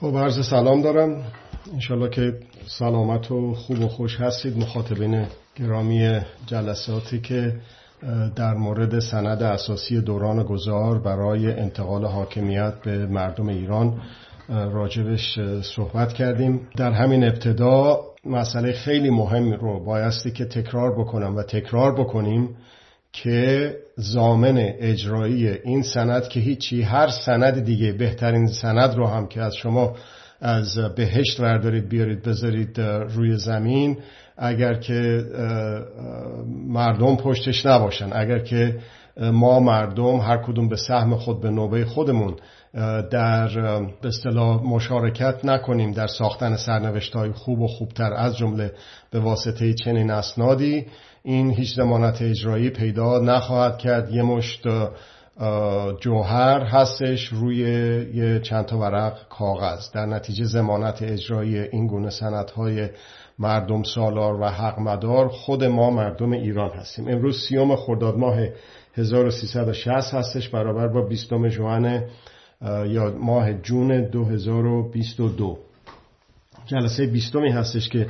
خب عرض سلام دارم. انشالله که سلامت و خوب و خوش هستید مخاطبین گرامی جلساتی که در مورد سند اساسی دوران گذار برای انتقال حاکمیت به مردم ایران راجبش صحبت کردیم. در همین ابتدا مسئله خیلی مهم رو بایستی که تکرار بکنم و تکرار بکنیم. که زامن اجرایی این سند که هیچی هر سند دیگه بهترین سند رو هم که از شما از بهشت وردارید بیارید بذارید روی زمین اگر که مردم پشتش نباشن. اگر که ما مردم هر کدوم به سهم خود به نوبه خودمون در به اصطلاح مشارکت نکنیم در ساختن سرنوشت های خوب و خوبتر از جمله به واسطه چنین اسنادی. این هیچ زمانت اجرایی پیدا نخواهد کرد. یه مشت جوهر هستش روی یه چند تا ورق کاغذ. در نتیجه زمانت اجرایی این گونه سندهای مردم سالار و حق مدار خود ما مردم ایران هستیم. امروز سیوم خرداد ماه 1360 هستش برابر با 20 جوان یا ماه جون 2022 جلسه بیستمی هستش که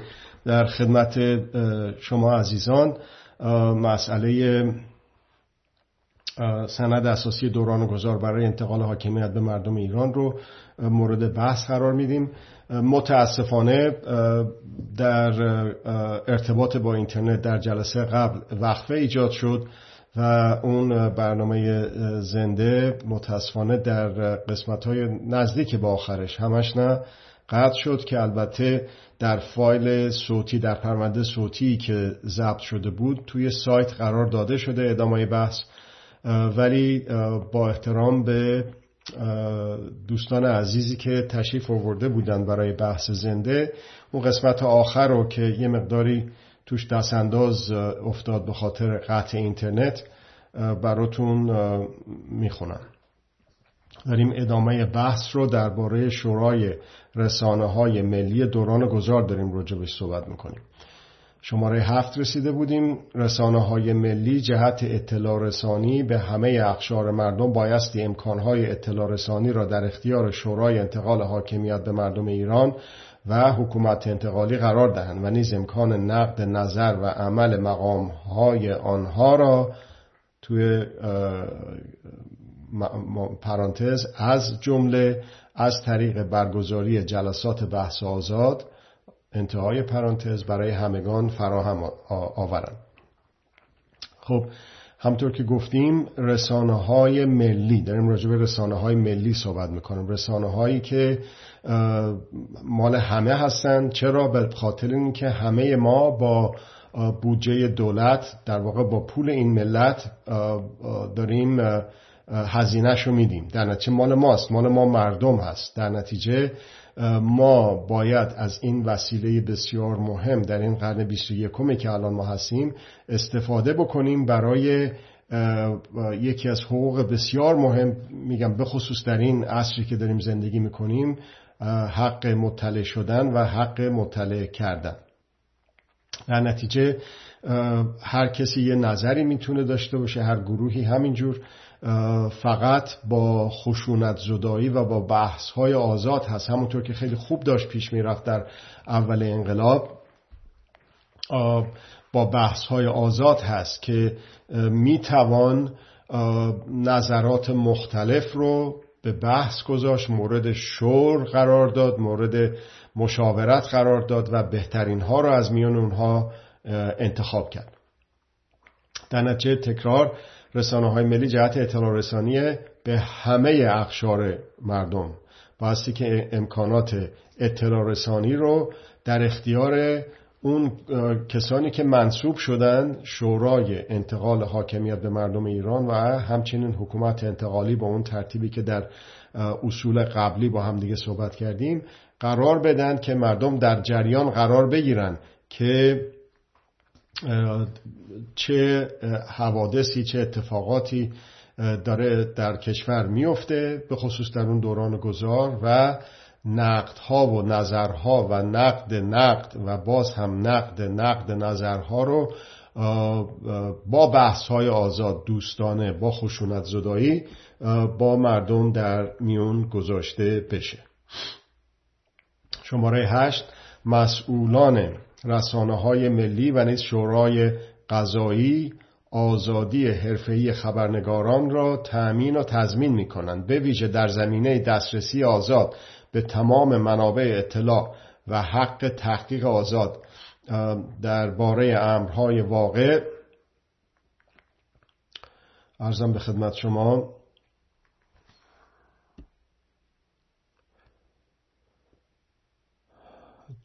در خدمت شما عزیزان مسئله سند اساسی دوران گذار برای انتقال حاکمیت به مردم ایران رو مورد بحث قرار میدیم. متاسفانه در ارتباط با اینترنت در جلسه قبل وقفه ایجاد شد و اون برنامه زنده متاسفانه در قسمت های نزدیک با آخرش همش نه قطع شد که البته در فایل صوتی در پرونده صوتی که ضبط شده بود توی سایت قرار داده شده ادامه بحث. ولی با احترام به دوستان عزیزی که تشریف آورده بودند برای بحث زنده اون قسمت آخر رو که یه مقداری توش دست انداز افتاد به خاطر قطع اینترنت براتون می‌خونم. داریم ادامه بحث رو درباره شورای رسانه های ملی دوران گذار داریم راجبش صحبت می‌کنیم. شماره هفت رسیده بودیم. رسانه های ملی جهت اطلاع رسانی به همه اخشار مردم بایستی امکانهای اطلاع رسانی را در اختیار شورای انتقال حاکمیت به مردم ایران و حکومت انتقالی قرار دهند و نیز امکان نقد نظر و عمل مقام های آنها را توی پرانتز از جمله از طریق برگزاری جلسات بحث آزاد انتهای پرانتز برای همگان فراهم آورند خب همطور که گفتیم رسانه های ملی داریم راجع به رسانه های ملی صحبت می‌کنیم. رسانه هایی که مال همه هستن. چرا؟ به خاطر اینکه همه ما با بودجه دولت در واقع با پول این ملت داریم هزینهش رو میدیم. در نتیجه مال ماست. مال ما مردم هست. در نتیجه ما باید از این وسیله بسیار مهم در این قرن 21 که الان ما هستیم استفاده بکنیم برای یکی از حقوق بسیار مهم میگم به خصوص در این عصری که داریم زندگی می‌کنیم حق مطلع شدن و حق مطلع کردن. در نتیجه هر کسی یه نظری می‌تونه داشته باشه هر گروهی همینجور. فقط با خشونت زدایی و با بحث های آزاد هست. همونطور که خیلی خوب داشت پیش می‌رفت در اول انقلاب با بحث های آزاد هست که می‌توان نظرات مختلف رو به بحث گذاشت مورد شور قرار داد مورد مشاورت قرار داد و بهترین ها رو از میان اونها انتخاب کرد. در نتیجه تکرار رسانه های ملی جهت اطلاع رسانی به همه اخشار مردم. بایستی که امکانات اطلاع رسانی رو در اختیار اون کسانی که منصوب شدن شورای انتقال حاکمیت به مردم ایران و همچنین حکومت انتقالی با اون ترتیبی که در اصول قبلی با هم دیگه صحبت کردیم قرار بدن که مردم در جریان قرار بگیرن که چه حوادثی چه اتفاقاتی داره در کشور میفته به خصوص در اون دوران گذار و نقدها و نظرها و نقد نقد و باز هم نقد نقد نظرها رو با بحث های آزاد دوستانه با خشونت زدایی با مردم در میون گذاشته بشه. شماره هشت مسئولان رسانه های ملی و نیز شورای قضایی آزادی حرفه‌ای خبرنگاران را تأمین و تضمین می کنند به ویژه در زمینه دسترسی آزاد به تمام منابع اطلاع و حق تحقیق آزاد درباره امرهای واقع. ارزم به خدمت شما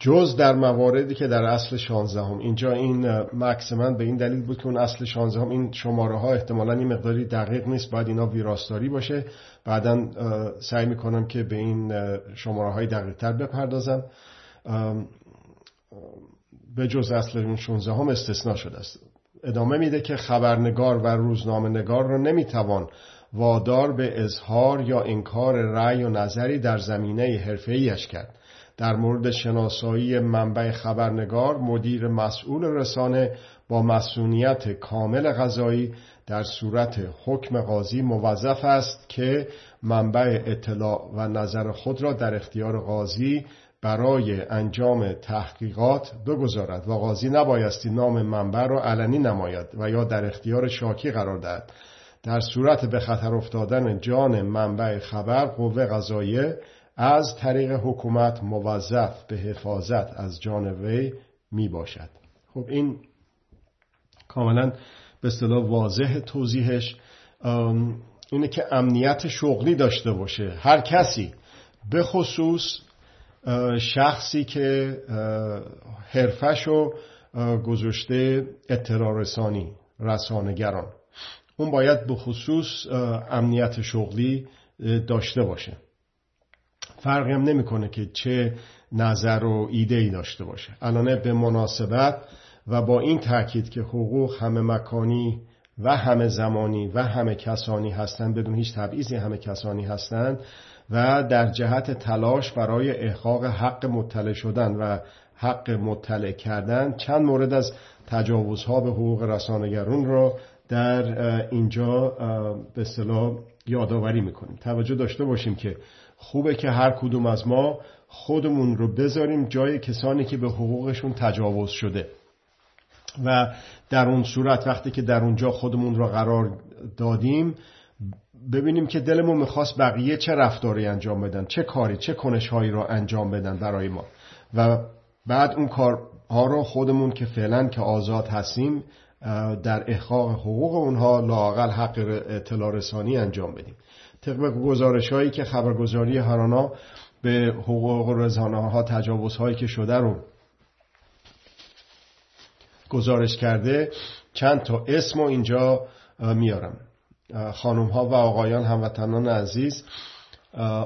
جز در مواردی که در اصل 16 هم اینجا این مکس من به این دلیل بود که اون اصل 16 هم این شماره ها احتمالا این مقداری دقیق نیست باید اینا ویراستاری باشه. بعدا سعی می‌کنم که به این شماره های دقیق تر بپردازم به جز اصل اون 16 هم استثناء شده است. ادامه میده که خبرنگار و روزنامه نگار را نمی‌توان وادار به اظهار یا انکار رأی و نظری در زمینه حرفه‌ایش کرد. در مورد شناسایی منبع خبرنگار مدیر مسئول رسانه با مسئولیت کامل غذایی در صورت حکم قاضی موظف است که منبع اطلاع و نظر خود را در اختیار قاضی برای انجام تحقیقات بگذارد و قاضی نبایستی نام منبع را علنی نماید و یا در اختیار شاکی قرار دهد. در صورت به خطر افتادن جان منبع خبر قوه قضاییه از طریق حکومت موظف به حفاظت از جان وی می باشد خب این کاملا به اصطلاح واضح توضیحش. اینه که امنیت شغلی داشته باشه. هر کسی به خصوص شخصی که حرفشو گذاشته اطلاع رسانی رسانگران اون باید به خصوص امنیت شغلی داشته باشه. فرقی هم نمی‌کنه که چه نظر و ایده ای داشته باشه. الان به مناسبت و با این تاکید که حقوق همه مکانی و همه زمانی و همه کسانی هستند بدون هیچ تبعیضی همه کسانی هستند و در جهت تلاش برای احقاق حق مطلع شدن و حق مطلع کردن چند مورد از تجاوزها به حقوق رسانگرون را در اینجا به اصطلاح یادآوری می‌کنیم. توجه داشته باشیم که خوبه که هر کدوم از ما خودمون رو بذاریم جای کسانی که به حقوقشون تجاوز شده. و در اون صورت وقتی که در اونجا خودمون رو قرار دادیم ببینیم که دلمون می‌خواست بقیه چه رفتاری انجام بدن چه کاری چه کنشهایی رو انجام بدن برای ما. و بعد اون کارها رو خودمون که فعلا که آزاد هستیم در احقاق حقوق اونها لاقل حق اطلاع رسانی انجام بدیم. طبق گزارش هایی که خبرگزاری هرانا به حقوق رزانه ها تجاوز هایی که شده رو گزارش کرده چند تا اسم و اینجا میارم. خانم ها و آقایان هموطنان عزیز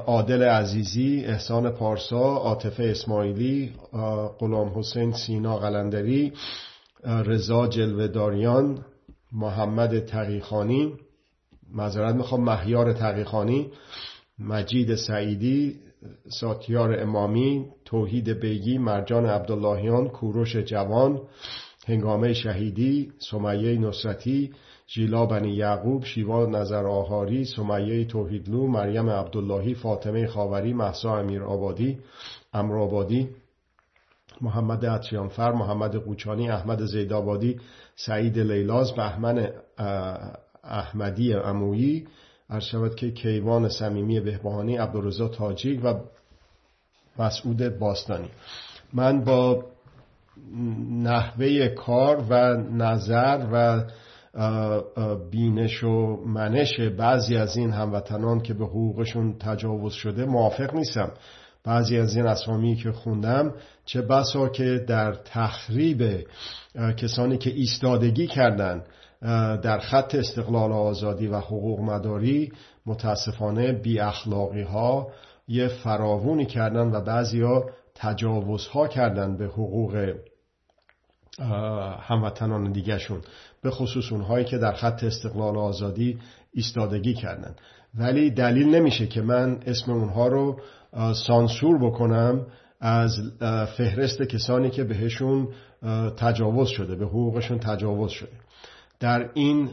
عادل عزیزی، احسان پارسا، عاطفه اسماعیلی، غلام حسین سینا قلندری، رضا جلوهداریان، محمد تقیخانی معذرت می‌خوام مهیار تقیخانی مجید سعیدی ساتیار امامی توحید بیگی مرجان عبداللهیان کوروش جوان هنگامه شهیدی سمیه نصرتی جیلا بنی یعقوب شیوا نظر آهاری سمیه توحیدلو مریم عبداللهی فاطمه خاوری محسا امیر آبادی امرآبادی محمد عطیانفر محمد قوچانی احمد زیدآبادی سعید لیلاز بهمن احمدی امویی عرض شود که کیوان صمیمی بهبهانی عبدالرزا تاجیک و مسعود باستانی. من با نحوه کار و نظر و بینش و منش بعضی از این هموطنان که به حقوقشون تجاوز شده موافق نیستم. بعضی از این اسامی که خوندم چه بسا که در تخریب کسانی که ایستادگی کردند در خط استقلال آزادی و حقوق مداری متاسفانه بی اخلاقی ها یه فراوونی کردن و بعضی ها تجاوز ها کردن به حقوق هموطنان دیگهشون به خصوص اونهایی که در خط استقلال آزادی ایستادگی کردن. ولی دلیل نمیشه که من اسم اونها رو سانسور بکنم از فهرست کسانی که بهشون تجاوز شده به حقوقشون تجاوز شده. در این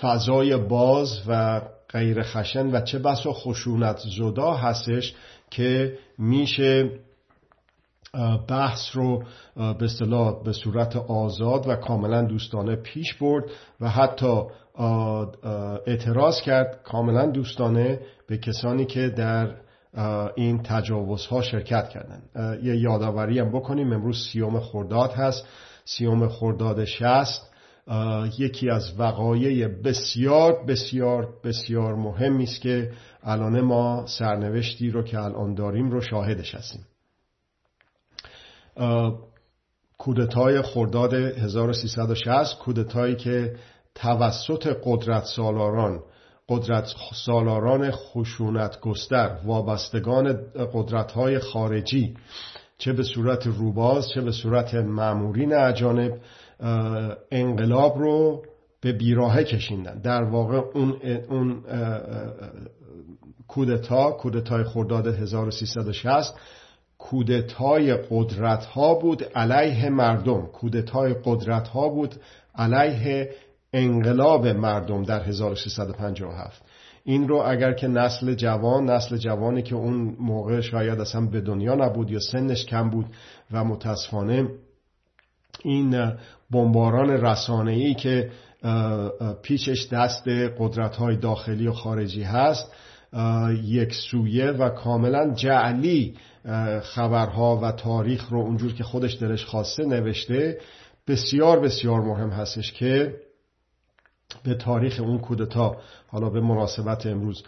فضای باز و غیر خشن و چه بسا خشونت زدا هستش که میشه بحث رو به اصطلاح به صورت آزاد و کاملا دوستانه پیش برد و حتی اعتراض کرد کاملا دوستانه به کسانی که در این تجاوزها شرکت کردن. یه یادآوری هم بکنیم. امروز سیوم خرداد هست. سیوم خرداد شست یکی از وقایع بسیار بسیار بسیار مهمی است که الان ما سرنوشتی رو که الان داریم رو شاهدش هستیم. کودتای خرداد 1360 کودتایی که توسط قدرت سالاران قدرت سالاران خشونت گستر وابستگان قدرت های خارجی چه به صورت روباز چه به صورت معمورین اجانب انقلاب رو به بیراهه کشیندن. در واقع اون, اون کودتا کودتای خرداد 1360 کودتای قدرت ها بود علیه مردم. کودتای قدرت ها بود علیه انقلاب مردم در 1657 این رو اگر که نسل جوان نسل جوانی که اون موقع شاید اصلا به دنیا نبود یا سنش کم بود و متاسفانه این بمباران رسانه‌ای که پیچش دست قدرت های داخلی و خارجی هست یک سویه و کاملا جعلی خبرها و تاریخ رو اونجور که خودش دلش خواسته نوشته بسیار بسیار مهم هستش که به تاریخ اون کودتا حالا به مناسبت امروز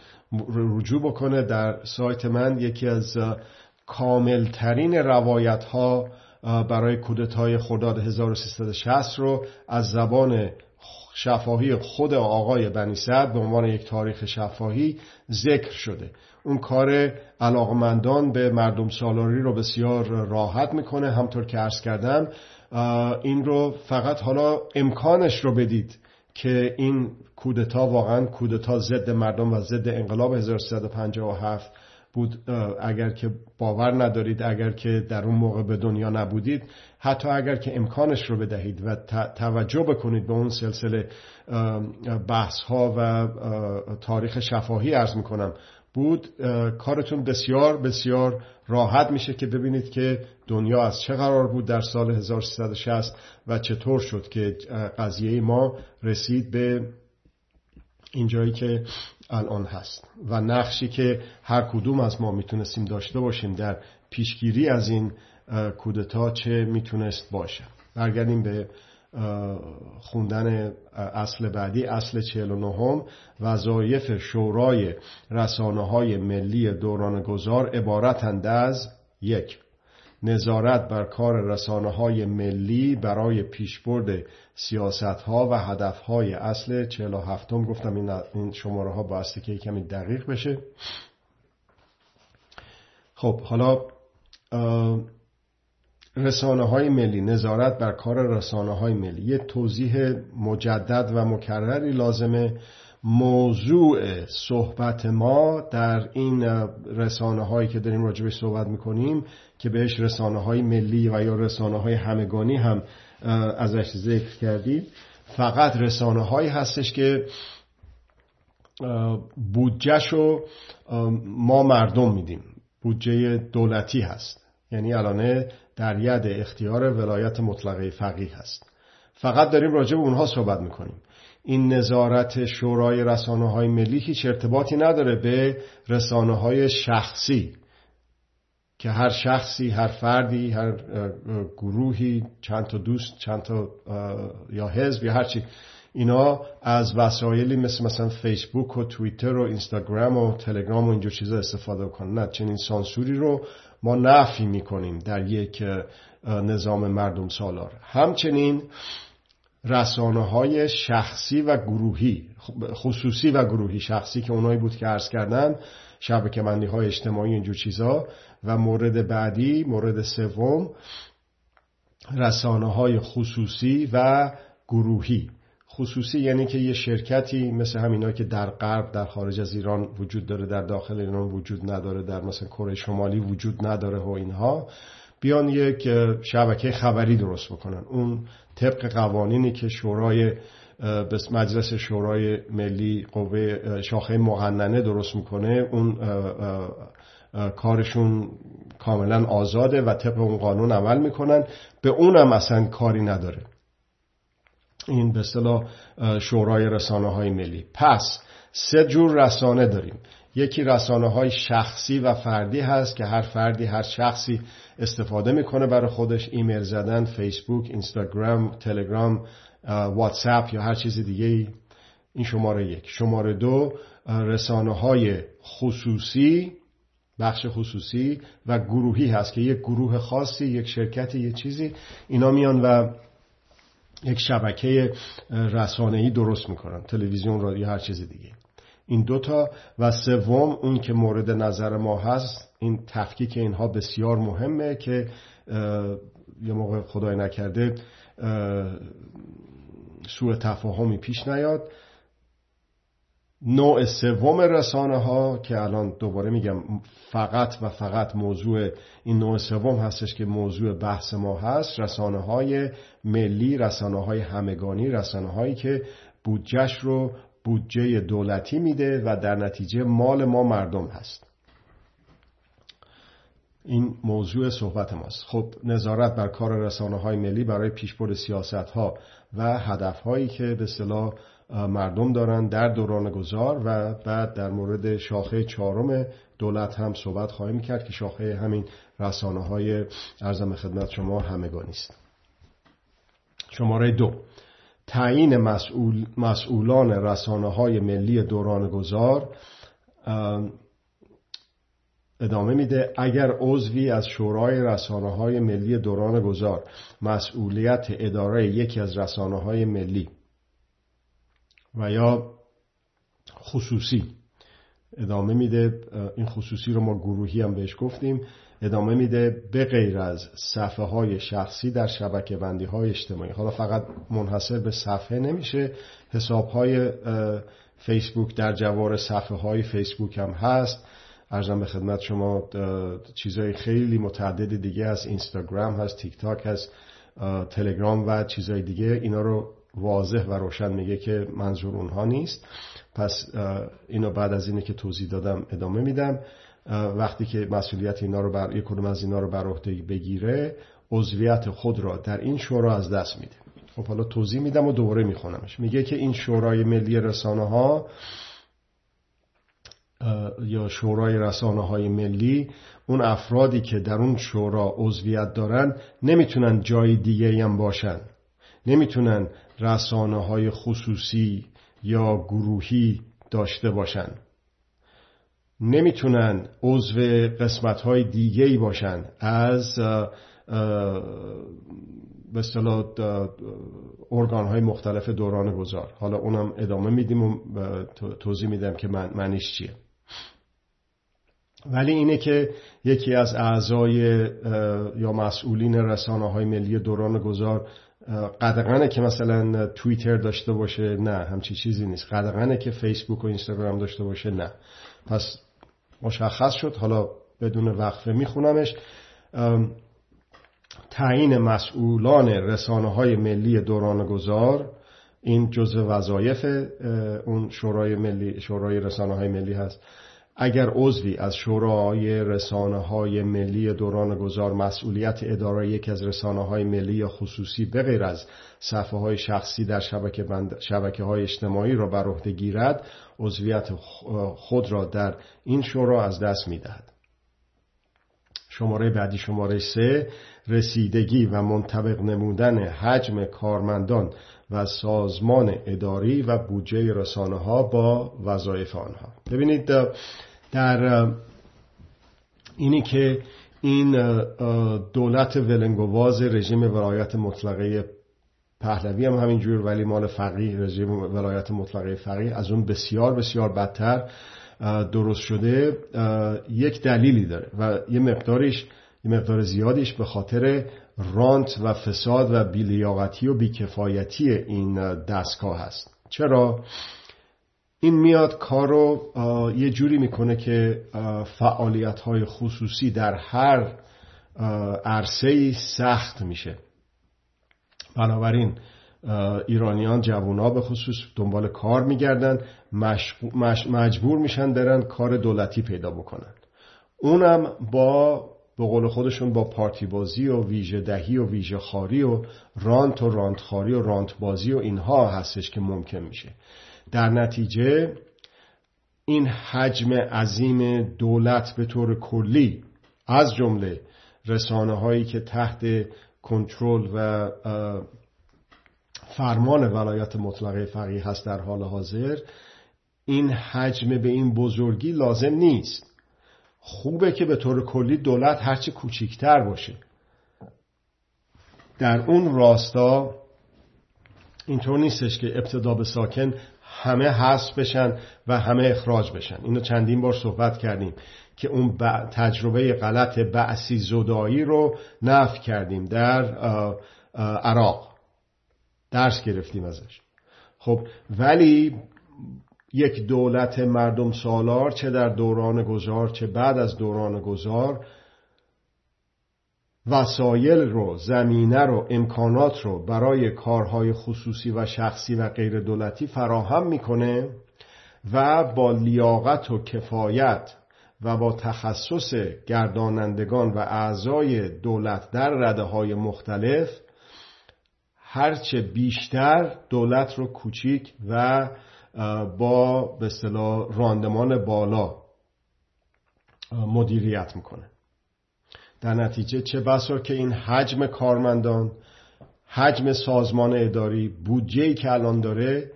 رجوع بکنه در سایت من یکی از کاملترین روایت ها برای کودتای خرداد 1360 رو از زبان شفاهی خود آقای بنی سعد به عنوان یک تاریخ شفاهی ذکر شده. اون کار علاقمندان به مردم سالاری رو بسیار راحت می‌کنه. همطور که عرض کردم این رو فقط حالا امکانش رو بدید. که این کودتا واقعا کودتا ضد مردم و ضد انقلاب 1357 بود اگر که باور ندارید اگر که در اون موقع به دنیا نبودید حتی اگر که امکانش رو بدهید و توجه بکنید به اون سلسله بحث ها و تاریخ شفاهی ارز می‌کنم بود کارتون بسیار بسیار راحت میشه که ببینید که دنیا از چه قرار بود در سال 1360 و چطور شد که قضیه ما رسید به اینجایی که الان هست و نقشی که هر کدوم از ما می‌تونستیم داشته باشیم در پیشگیری از این کودتا چه می‌تونست باشه. برگردیم به خوندن اصل بعدی اصل 49 وظایف شورای رسانه های ملی دوران گذار عبارتند از یک. نظارت بر کار رسانه های ملی برای پیشبرد سیاست ها و هدف های اصل 47 گفتم این شماره ها باسته که کمی دقیق بشه. خب حالا رسانه های ملی نظارت بر کار رسانه های ملی. یه توضیح مجدد و مکرری لازمه. موضوع صحبت ما در این رسانه هایی که داریم راجبش صحبت می‌کنیم که بهش رسانه های ملی و یا رسانه های همگانی هم ازش ذکر کردید فقط رسانه هایی هستش که بودجهش رو ما مردم میدیم. بودجه دولتی هست. یعنی الانه در ید اختیار ولایت مطلقه فقیه هست. فقط داریم راجع به اونها صحبت می‌کنیم. این نظارت شورای رسانه های ملی هیچ ارتباطی نداره به رسانه های شخصی که هر شخصی هر فردی هر گروهی چند تا دوست چند تا یا حزب یا هرچی اینا از وسایلی مثل مثلا فیسبوک و توییتر و اینستاگرام و تلگرام و اینجور چیزا استفاده کنن. نه چنین سانسوری رو ما نفی می‌کنیم در یک نظام مردم سالار. همچنین رسانه های شخصی و گروهی خصوصی و گروهی شخصی که اونایی بود که عرض کردم شبکه مندی های اجتماعی اینجور چیزا. و مورد بعدی مورد سوم رسانه های خصوصی و گروهی. خصوصی یعنی که یه شرکتی مثل همینا که در غرب در خارج از ایران وجود داره در داخل ایران وجود نداره در مثل کره شمالی وجود نداره و اینها. بیان یک شبکه خبری درست بکنن. اون طبق قوانینی که شورای مجلس شورای ملی قوه شاخه مقننه درست می‌کنه اون کارشون کاملا آزاده و طبق اون قانون عمل می‌کنن. به اونم اصلا کاری نداره. این به اصطلاح شورای رسانه های ملی. پس سه جور رسانه داریم. یکی رسانه های شخصی و فردی هست که هر فردی هر شخصی استفاده می‌کنه برای خودش ایمیل زدن فیسبوک اینستاگرام تلگرام واتساپ یا هر چیز دیگه این شماره یک. شماره دو رسانه های خصوصی بخش خصوصی و گروهی هست که یک گروه خاصی یک شرکتی یک چیزی اینا میان و یک شبکه رسانه‌ای درست می‌کنن تلویزیون را یا هر چیز دیگه این دوتا و سوم اون که مورد نظر ما هست این تفکیک اینها بسیار مهمه که یه موقع خدای نکرده سوء تفاهمی پیش نیاد. نوع سوم رسانه ها که الان دوباره میگم فقط و فقط موضوع این نوع سوم هستش که موضوع بحث ما هست رسانه های ملی رسانه های همگانی رسانه هایی که بودجهش رو بودجه دولتی میده و در نتیجه مال ما مردم هست. این موضوع صحبت ماست. خب نظارت بر کار رسانه های ملی برای پیشبرد سیاست ها و هدف هایی که به صلاح مردم دارن در دوران گذار و بعد در مورد شاخه چهارم دولت هم صحبت خواهیم کرد که شاخه همین رسانه های ارزم خدمت شما همگانی است شماره دو. تعیین مسئول، مسئولان رسانه های ملی دوران گذار ادامه میده اگر عضوی از شورای رسانه های ملی دوران گذار مسئولیت اداره یکی از رسانه های ملی و یا خصوصی ادامه میده این خصوصی رو ما گروهی هم بهش گفتیم. ادامه میده به غیر از صفحه های شخصی در شبکه بندی های اجتماعی. حالا فقط منحصر به صفحه نمیشه حساب های فیسبوک در جوار صفحه های فیسبوک هم هست. ارزم به خدمت شما چیزهای خیلی متعدد دیگه از اینستاگرام هست تیک تاک هست تلگرام و چیزهای دیگه. اینا رو واضح و روشن میگه که منظور اونها نیست. پس اینو بعد از اینه که توضیح دادم ادامه میدم. وقتی که مسئولیت اینا رو بر یک کدوم از اینا رو بر عهده بگیره عضویت خود را در این شورا از دست میده. خب حالا توضیح میدم و دوباره میخونمش. میگه که این شورای ملی رسانه ها یا شورای رسانه های ملی اون افرادی که در اون شورا عضویت دارن نمی‌تونن جای دیگه هم باشن. نمی‌تونن رسانه های خصوصی یا گروهی داشته باشن. نمی‌تونن عضو قسمت های دیگه ای باشن از به اصطلاح ارگان های مختلف دوران گذار. حالا اونم ادامه میدیم و توضیح میدم که من چیه. ولی اینه که یکی از اعضای یا مسئولین رسانه های ملی دوران گذار قدغنه که مثلا توییتر داشته باشه نه همچی چیزی نیست. قدغنه که فیسبوک و اینستاگرام داشته باشه نه. پس مشخص شد. حالا بدون وقفه میخونمش. تعیین مسئولان رسانه های ملی دوران گذار این جزء وظایف اون شورای ملی شورای رسانه های ملی هست. اگر عضوی از شورای رسانه های ملی دوران گذار مسئولیت اداره یک از رسانه های ملی یا خصوصی به غیر از صفحه های شخصی در شبکه, بند... شبکه های اجتماعی را بر عهده گیرد عضویت خود را در این شورا از دست می‌دهد. شماره بعدی شماره سه رسیدگی و منطبق نمودن حجم کارمندان و سازمان اداری و بودجه رسانه ها با وظایف آنها. ببینید در اینی که این دولت ولنگواز رژیم ولایت مطلقه پهلوی هم همینجور ولی مال فقیه رژیم ولایت مطلقه فقیه از اون بسیار بسیار بدتر درست شده یک دلیلی داره و یه مقدارش یه مقدار زیادیش به خاطر رانت و فساد و بیلیاقتی و بیکفایتی این دستگاه هست چرا؟ این میاد کار رو یه جوری می‌کنه که فعالیت های خصوصی در هر عرصه سخت میشه. بنابراین ایرانیان جوونا به خصوص دنبال کار میگردن مجبور میشن برن کار دولتی پیدا بکنن. اونم با به قول خودشون با پارتی بازی و ویژه دهی و ویژه خاری و رانت و رانت خاری و رانت بازی و اینها هستش که ممکن میشه. در نتیجه این حجم عظیم دولت به طور کلی از جمله رسانه هایی که تحت کنترل و فرمان ولایت مطلقه فقیه هست در حال حاضر این حجم به این بزرگی لازم نیست. خوبه که به طور کلی دولت هرچه کوچیکتر باشه. در اون راستا اینطور نیستش که ابتدا به ساکن همه حذف بشن و همه اخراج بشن. اینو چندین بار صحبت کردیم که اون تجربه غلط بعثی زدایی رو نف کردیم در عراق. درس گرفتیم ازش. خب ولی یک دولت مردم سالار چه در دوران گذار چه بعد از دوران گذار وسایل رو زمینه رو امکانات رو برای کارهای خصوصی و شخصی و غیر دولتی فراهم می‌کنه و با لیاقت و کفایت و با تخصص گردانندگان و اعضای دولت در رده های مختلف هرچه بیشتر دولت رو کوچیک و با به راندمان بالا مدیریت می‌کنه. در نتیجه چه بسا که این حجم کارمندان حجم سازمان اداری بودجه که الان داره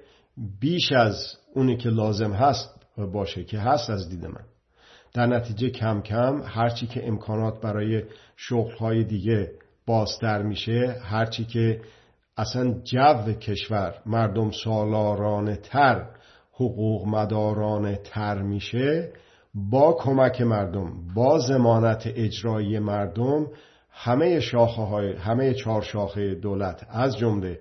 بیش از اونی که لازم هست باشه که هست از دید من. در نتیجه کم کم هرچی که امکانات برای شغلهای دیگه بازتر میشه هرچی که اصلا جو کشور مردم سالارانه تر حقوق مدارانه تر میشه با کمک مردم با زمانت اجرایی مردم همه شاخه های همه چهار شاخه دولت از جمله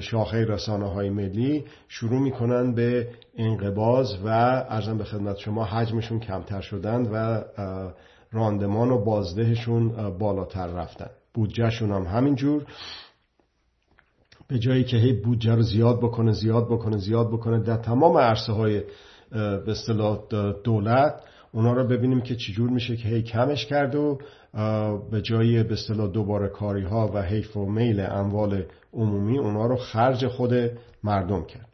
شاخه رسانه های ملی شروع می‌کنن به انقباز و ارزم به خدمت شما حجمشون کمتر شدن و راندمان و بازدهشون بالاتر رفتن. بودجهشون هم همینجور. به جایی که هی بودجه رو زیاد بکنه زیاد بکنه زیاد بکنه در تمام عرصه های به اصطلاح دولت. اونا رو ببینیم که چجور میشه که هی کمش کرد و به جای به اصطلاح دوباره کاری ها و حیف و میل اموال عمومی اونا رو خرج خود مردم کرد.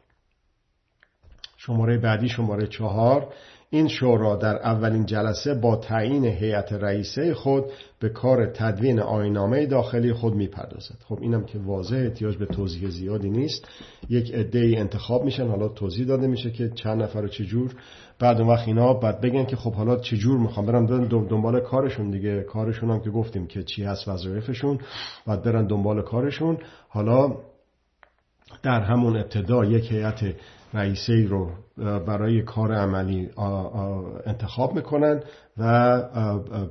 شماره بعدی شماره چهار. این شورا در اولین جلسه با تعیین هیئت رئیسه خود به کار تدوین آینامه داخلی خود می‌پردازد. خب اینم که واضح احتیاج به توضیح زیادی نیست. یک عده انتخاب میشن حالا توضیح داده میشه که چند نفر و چجور. بعد اون وقت اینا بعد بگن که خب حالا چجور می‌خوام برن دنبال کارشون دیگه. کارشون هم که گفتیم که چی هست وظایفشون. بعد برن دنبال کارشون. حالا در همون ابتدا یک هیئت رئیسه رو برای کار عملی انتخاب می‌کنن و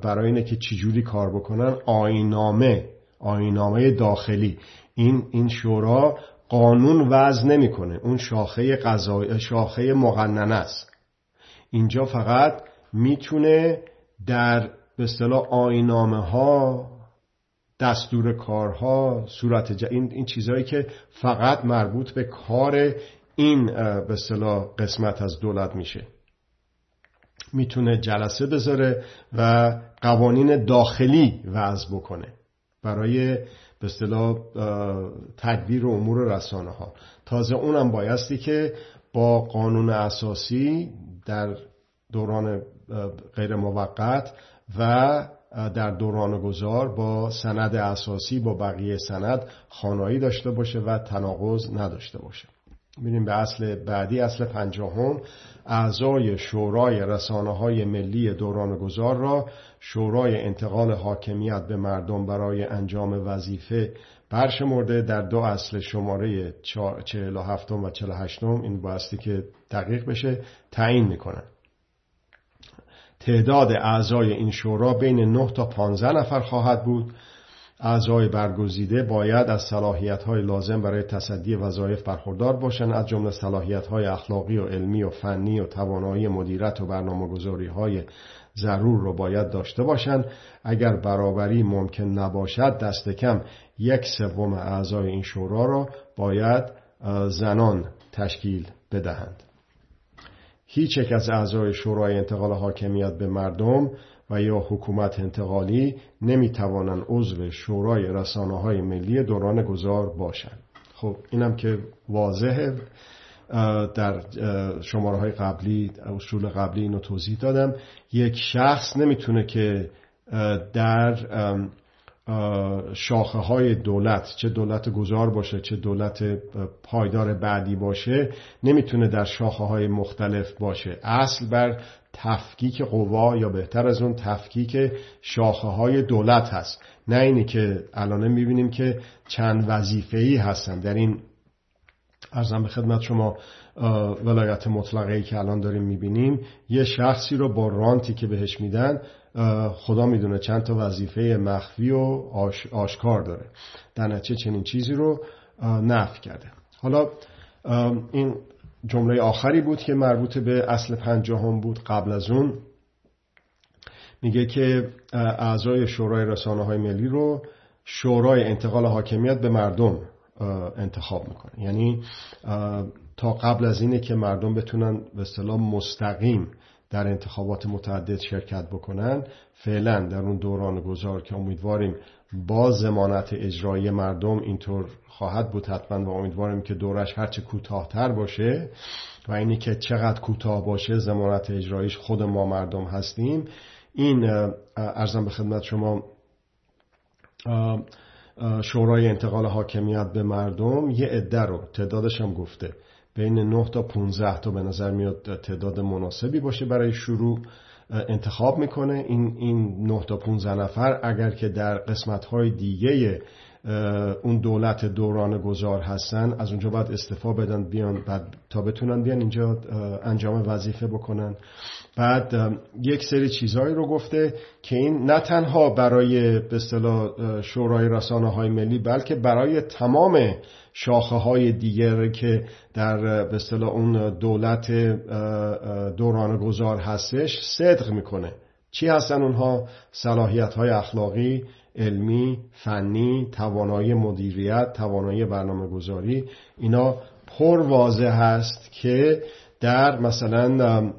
برای اینه که چجوری کار بکنن آینامه آینامه داخلی. این این شورا قانون وضع نمی‌کنه. اون شاخه قضای شاخه مقننه است. اینجا فقط می‌تونه در به اصطلاح آینامه ها دستور کارها صورت این این چیزهایی که فقط مربوط به کار این به اصطلاح قسمت از دولت میشه. می‌تونه جلسه بذاره و قوانین داخلی وضع بکنه برای به اصطلاح تدبیر امور رسانه ها تازه اونم بایستی که با قانون اساسی در دوران غیر موقت و در دوران گذار با سند اساسی با بقیه سند خانایی داشته باشه و تناقض نداشته باشه. میریم به اصل بعدی اصل پنجاهم. اعضای شورای رسانه های ملی دوران گذار را شورای انتقال حاکمیت به مردم برای انجام وظیفه برشمرده. در دو اصل شماره 47 و 48 این بایستی که دقیق بشه تعیین می‌کنن. تعداد اعضای این شورا بین 9 تا 15 نفر خواهد بود. اعضای برگزیده باید از های لازم برای تصدی وظایف برخوردار باشند از جمله های اخلاقی و علمی و فنی و توانایی مدیرت و های ضرور رو باید داشته باشند. اگر برابری ممکن نباشد دست کم یک سوم اعضای این شورا را باید زنان تشکیل بدهند. هیچ یک از اعضای شورای انتقال حاکمیت به مردم و یا حکومت انتقالی نمی‌توانند عضو شورای رسانه های ملی دوران گذار باشند. خب اینم که واضحه در شماره های قبلی اصول قبلی اینو توضیح دادم. یک شخص نمی‌تونه که در شاخه های دولت چه دولت گذار باشه چه دولت پایدار بعدی باشه نمی‌تونه در شاخه های مختلف باشه. اصل بر تفکیک قوا یا بهتر از اون تفکیک شاخه های دولت هست. نه اینی که الان می‌بینیم که چند وظیفه ای هستن. در این ارزم به خدمت شما ولایت مطلقه ای که الان داریم می‌بینیم یه شخصی رو با رانتی که بهش میدن خدا می‌دونه چند تا وظیفه مخفی و آشکار داره. در نتیجه چنین چیزی رو نفی کرده. حالا این جمله آخری بود که مربوط به اصل پنجاهم بود قبل از اون. میگه که اعضای شورای رسانه های ملی رو شورای انتقال حاکمیت به مردم انتخاب می‌کنه. یعنی تا قبل از اینه که مردم بتونن به اصطلاح مستقیم در انتخابات متعدد شرکت بکنن فعلا در اون دوران گذار که امیدواریم با زمانت اجرایی مردم اینطور خواهد بود حتما و امیدواریم که دورش هرچه کوتاهتر باشه و اینی که چقدر کوتاه باشه زمانت اجراییش خود ما مردم هستیم. این ارزم به خدمت شما شورای انتقال حاکمیت به مردم یه عده رو تعدادش هم گفته بین 9 تا 15 تا به نظر میاد تعداد مناسبی باشه برای شروع انتخاب می‌کنه. این این 9 تا 15 نفر اگر که در قسمت های دیگه اون دولت دوران گذار هستن از اونجا باید استفا بدن بیان بعد تا بتونن بیان اینجا انجام وظیفه بکنن. بعد یک سری چیزهایی رو گفته که این نه تنها برای به اصطلاح شورای رسانه های ملی بلکه برای تمام شاخه های دیگر که در به اصطلاح اون دولت دوران گذار هستش صدق می‌کنه. چی هستن اونها؟ صلاحیت های اخلاقی علمی فنی توانایی مدیریت توانایی برنامه گذاری اینا پر واضح هست که در مثلا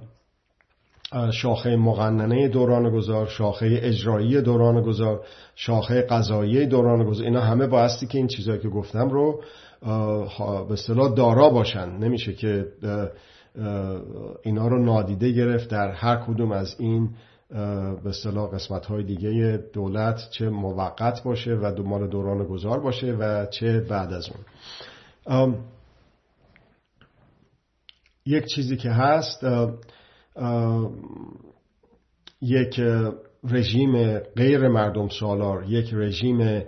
شاخه مقننه دوران گذار شاخه اجرایی دوران گذار شاخه قضایی دوران گذار اینا همه بایستی که این چیزهایی که گفتم رو به اصطلاح دارا باشن. نمیشه که اینا رو نادیده گرفت در هر کدوم از این به اصطلاح قسمت های دیگه دولت چه موقت باشه و مال دوران گذار باشه و چه بعد از اون. یک چیزی که هست یک رژیم غیر مردم سالار یک رژیم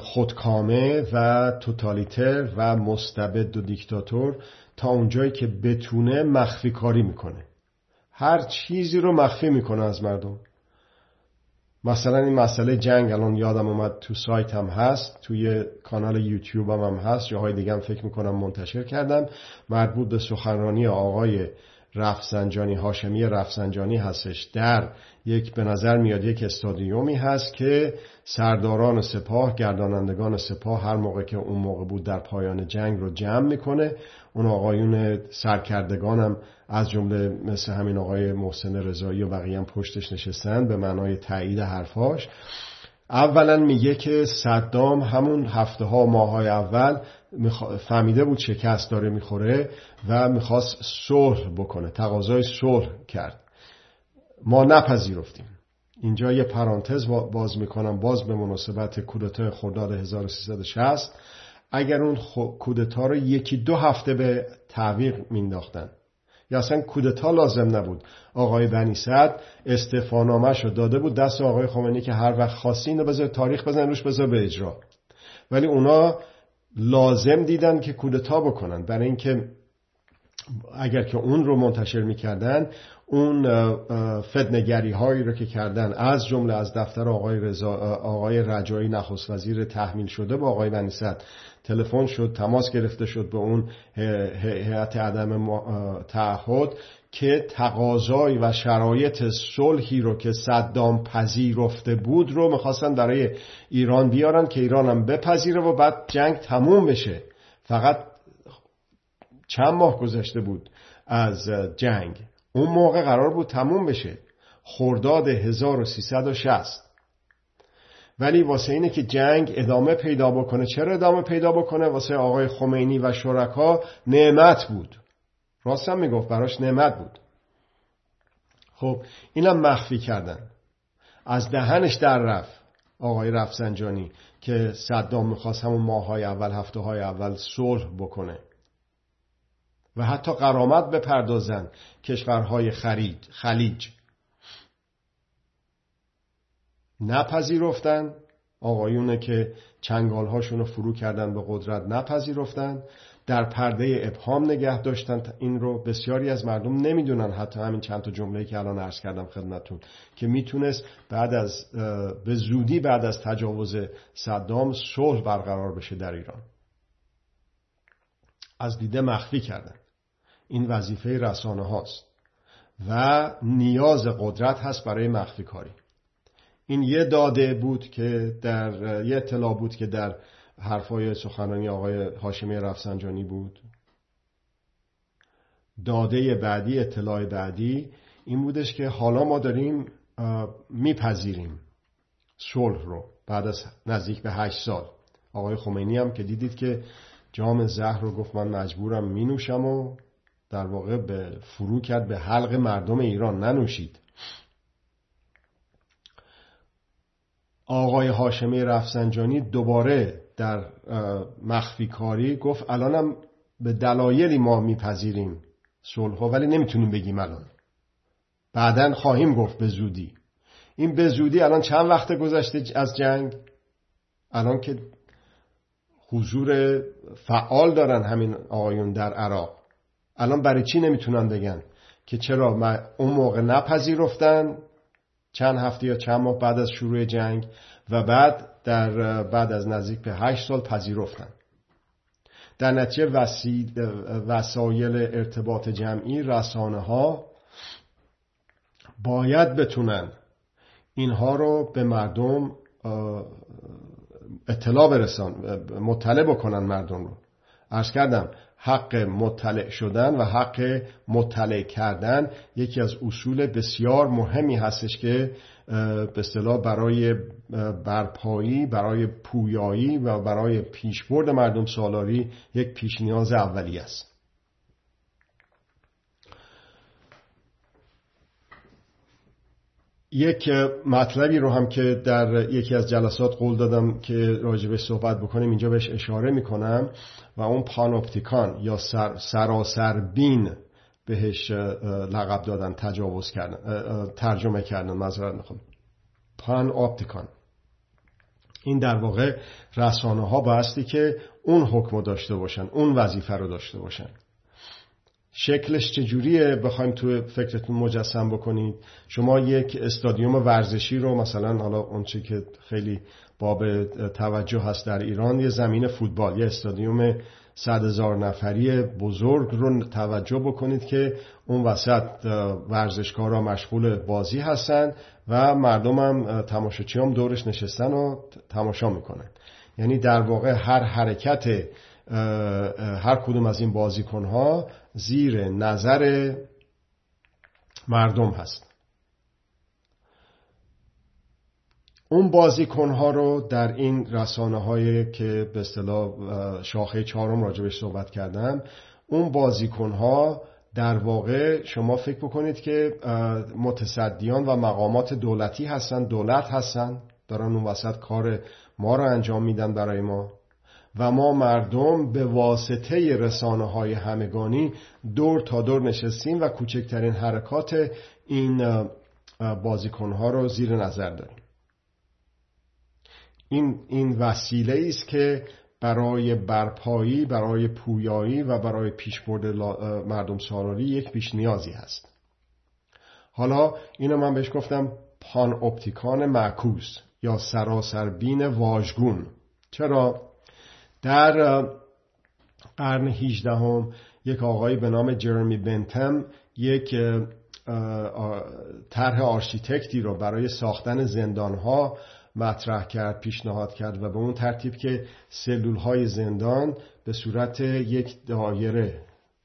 خودکامه و توتالیتر و مستبد و دیکتاتور تا اونجایی که بتونه مخفی کاری می‌کنه. هر چیزی رو مخفی می‌کنه از مردم. مثلا این مسئله جنگ الان یادم اومد تو سایت هم هست توی کانال یوتیوب هم, هم هست جاهای دیگه هم فکر می‌کنم منتشر کردم. مربوط به سخنرانی آقای رفسنجانی هاشمی رفسنجانی هستش. در یک به نظر میاد یک استادیومی هست که سرداران سپاه گردانندگان سپاه هر موقع که اون موقع بود در پایان جنگ رو جمع می‌کنه. اون آقایون سرکردگانم از جمله مثل همین آقای محسن رضایی و بقیه هم پشتش نشستن به معنای تایید حرفاش. اولا میگه که صدام همون هفته ها ماه های اول فهمیده بود شکست داره می‌خوره و می‌خواست صلح بکنه تقاضای صلح کرد. ما نپذیرفتیم. اینجا یه پرانتز باز می‌کنم باز به مناسبت کودتای خرداد 1360 اگر اون کودتا رو یکی دو هفته به تعویق مینداختن. یا اصلا کودتا لازم نبود. آقای بنی سعد استفانامش رو داده بود دست آقای خمینی که هر وقت خواستی اینو بذار تاریخ بزن روش بذار به اجرا. ولی اونا لازم دیدن که کودتا بکنن. برای اینکه اگر که اون رو منتشر می‌کردن اون فدنگری هایی رو که کردن از جمله از دفتر آقای, رزا، آقای رجایی نخست وزیر تحمیل شده با آقای بنی تلفن شد تماس گرفته شد به اون هیئت عدم تعهد. که تقاضای و شرایط صلحی رو که صدام پذیرفته بود رو می‌خواستن برای ایران بیارن که ایران هم بپذیره و بعد جنگ تموم بشه. فقط چند ماه گذشته بود از جنگ. اون موقع قرار بود تموم بشه. خرداد 1360 ولی واسه اینه که جنگ ادامه پیدا بکنه. چرا ادامه پیدا بکنه؟ واسه آقای خمینی و شرکا نعمت بود. راستم می‌گفت براش نعمت بود. خب اینم مخفی کردن. از دهنش در رفت. آقای رفسنجانی که صدام می‌خواست همون ماهای اول هفته های اول صلح بکنه. و حتی قرامت بپردازن کشورهای خرید خلیج. نپذیرفتن. آقایونه که چنگالهاشون رو فرو کردن به قدرت نپذیرفتن. در پرده ابهام نگه داشتن. این رو بسیاری از مردم نمی‌دونن. حتی همین چند تا جمله که الان عرض کردم خدمتون که می‌تونست بعد از به زودی بعد از تجاوز صدام صلح برقرار بشه در ایران. از دیده مخفی کردن. این وظیفه رسانه هاست و نیاز قدرت هست برای مخفی کاری. این یه داده بود که در یه اطلاع بود که در حرفای سخنرانی آقای هاشمی رفسنجانی بود. داده بعدی اطلاع بعدی این بودش که حالا ما داریم میپذیریم صلح رو بعد از نزدیک به هشت سال. آقای خمینی هم که دیدید که جام زهر رو گفت من مجبورم می نوشم و در واقع به فرو کرد به حلق مردم ایران ننوشید. آقای هاشمی رفسنجانی دوباره در مخفی کاری گفت الانم به دلایلی ما میپذیریم صلح ولی نمی‌تونیم بگیم الان. بعدا خواهیم گفت به زودی. این به زودی الان چند وقت گذشته از جنگ؟ الان که حضور فعال دارن همین آقایون در عراق. الان برای چی نمی‌تونن بگن؟ که چرا اون موقع نپذیرفتن؟ چند هفته یا چند ماه بعد از شروع جنگ و بعد در بعد از نزدیک به هشت سال پذیرفتن. در نتیجه وسایل ارتباط جمعی رسانه ها باید بتونن اینها رو به مردم اطلاع برسان مطلع بکنن مردم رو. ارز کردم حق مطلع شدن و حق مطلع کردن یکی از اصول بسیار مهمی هستش که به اصطلاح برای برپایی برای پویایی و برای پیشبرد مردم سالاری یک پیش نیاز اولی است. یک مطلبی رو هم که در یکی از جلسات قول دادم که راجبش صحبت بکنیم اینجا بهش اشاره می‌کنم و اون پانوپتیکان یا سر سراسر بین بهش لقب دادن تجاوز کردن ترجمه کردن مذارت می‌خوام پان اپتیکان این در واقع رسانه ها بایستی که اون حکم داشته باشن اون وظیفه رو داشته باشن. شکلش چجوریه؟ بخوایم تو فکرتون مجسم بکنید. شما یک استادیوم ورزشی رو مثلا حالا اونچه که خیلی باب توجه هست در ایران یه زمین فوتبال یه استادیوم صد هزار نفری بزرگ رو توجه بکنید که اون وسط ورزشکارا مشغول بازی هستن و مردم هم تماشاچی هم دورش نشستن و تماشا می‌کنن. یعنی در واقع هر حرکت هر کدوم از این بازیکن ها زیر نظر مردم هست. اون بازیکن ها رو در این رسانه هایی که به اصطلاح شاخه چهارم راجبش صحبت کردم اون بازیکن ها در واقع شما فکر بکنید که متصدیان و مقامات دولتی هستن دولت هستن دارن اون وسط کار ما رو انجام میدن برای ما و ما مردم به واسطه رسانه های همگانی دور تا دور نشستیم و کوچکترین حرکات این بازیکن ها رو زیر نظر داریم. این, این وسیله است که برای برپایی برای پویایی و برای پیشبرد مردم سالاری یک پیش نیازی هست. حالا اینو من بهش گفتم پان اپتیکان معکوس یا سراسربین واژگون. چرا؟ در قرن 18 هم یک آقایی به نام جرمی بنتم یک طرح آرشیتکتی رو برای ساختن زندانها مطرح کرد پیشنهاد کرد و به اون ترتیب که سلول های زندان به صورت یک دایره